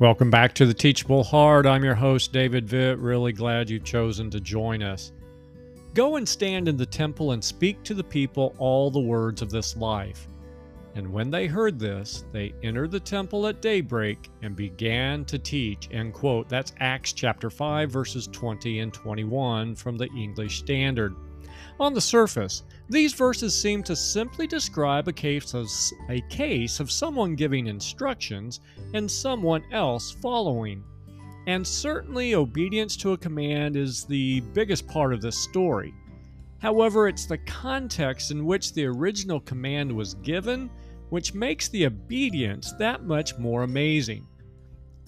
Welcome back to the Teachable Heart. I'm your host, David Vitt. Really glad you've chosen to join us. Go and stand in the temple and speak to the people all the words of this life. And when they heard this, they entered the temple at daybreak and began to teach. End quote. That's Acts chapter 5, verses 20 and 21 from the English Standard. On the surface, these verses seem to simply describe a case of, a case of someone giving instructions and someone else following. And certainly, obedience to a command is the biggest part of this story. However, it's the context in which the original command was given which makes the obedience that much more amazing.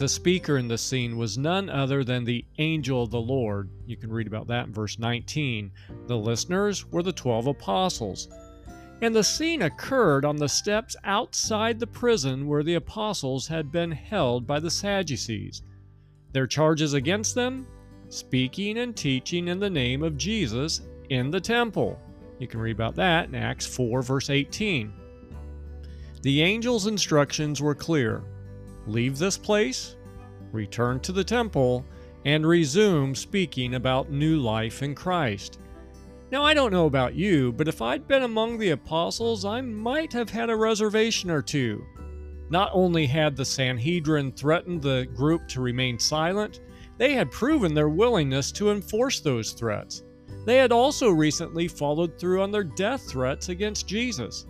The speaker in the scene was none other than the angel of the Lord. You can read about that in verse 19. The listeners were the 12 apostles. And the scene occurred on the steps outside the prison where the apostles had been held by the Sadducees. Their charges against them? Speaking and teaching in the name of Jesus in the temple. You can read about that in Acts 4, verse 18. The angel's instructions were clear leave this place, return to the temple, and resume speaking about new life in Christ. Now, I don't know about you, but if I'd been among the apostles, I might have had a reservation or two. Not only had the Sanhedrin threatened the group to remain silent, they had proven their willingness to enforce those threats. They had also recently followed through on their death threats against Jesus.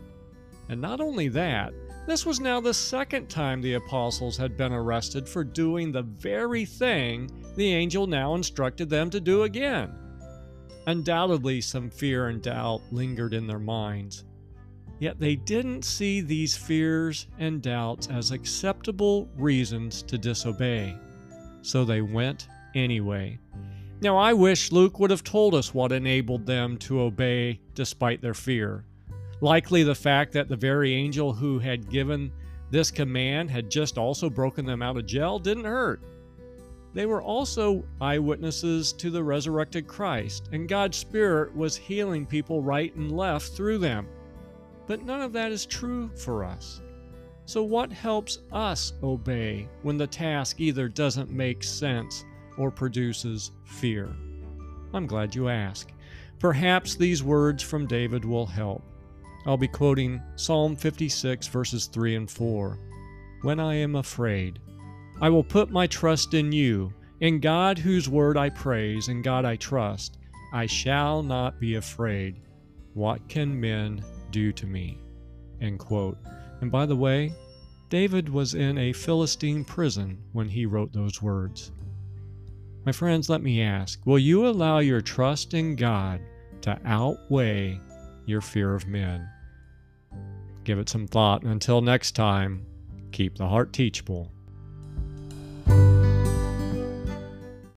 And not only that, this was now the second time the apostles had been arrested for doing the very thing the angel now instructed them to do again. Undoubtedly, some fear and doubt lingered in their minds. Yet they didn't see these fears and doubts as acceptable reasons to disobey. So they went anyway. Now, I wish Luke would have told us what enabled them to obey despite their fear. Likely the fact that the very angel who had given this command had just also broken them out of jail didn't hurt. They were also eyewitnesses to the resurrected Christ, and God's Spirit was healing people right and left through them. But none of that is true for us. So, what helps us obey when the task either doesn't make sense or produces fear? I'm glad you ask. Perhaps these words from David will help. I'll be quoting Psalm 56, verses 3 and 4. When I am afraid, I will put my trust in you, in God whose word I praise, in God I trust. I shall not be afraid. What can men do to me? End quote. And by the way, David was in a Philistine prison when he wrote those words. My friends, let me ask will you allow your trust in God to outweigh your fear of men. Give it some thought, until next time, keep the heart teachable.